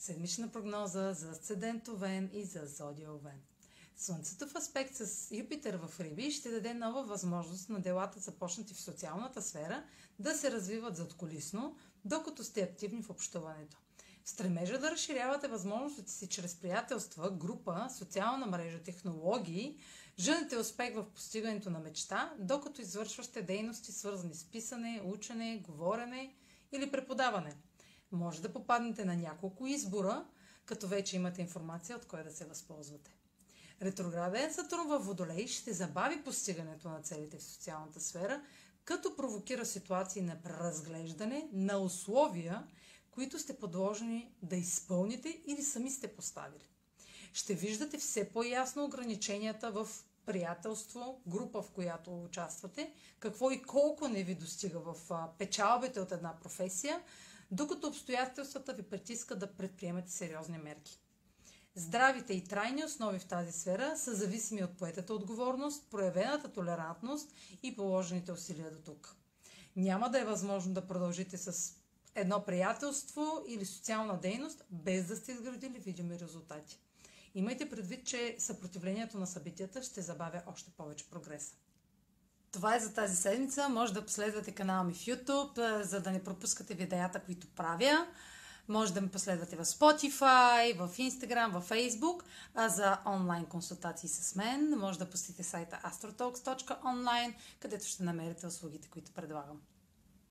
Седмична прогноза за асцендент Овен и за зодия Овен. Слънцето в аспект с Юпитер в Риби ще даде нова възможност на делата, започнати в социалната сфера, да се развиват задколисно, докато сте активни в общуването. В стремежа да разширявате възможностите си чрез приятелства, група, социална мрежа, технологии, жените успех в постигането на мечта, докато извършвате дейности свързани с писане, учене, говорене или преподаване – може да попаднете на няколко избора, като вече имате информация от кой да се възползвате. Ретрограден Сатурн във Водолей ще забави постигането на целите в социалната сфера, като провокира ситуации на преразглеждане на условия, които сте подложени да изпълните или сами сте поставили. Ще виждате все по-ясно ограниченията в приятелство, група, в която участвате, какво и колко не ви достига в печалбите от една професия, докато обстоятелствата ви притискат да предприемете сериозни мерки. Здравите и трайни основи в тази сфера са зависими от поетата отговорност, проявената толерантност и положените усилия до тук. Няма да е възможно да продължите с едно приятелство или социална дейност, без да сте изградили видими резултати. Имайте предвид, че съпротивлението на събитията ще забавя още повече прогреса. Това е за тази седмица. Може да последвате канала ми в YouTube, за да не пропускате видеята, които правя. Може да ме последвате в Spotify, в Instagram, в Facebook. А за онлайн консултации с мен може да посетите сайта astrotalks.online, където ще намерите услугите, които предлагам.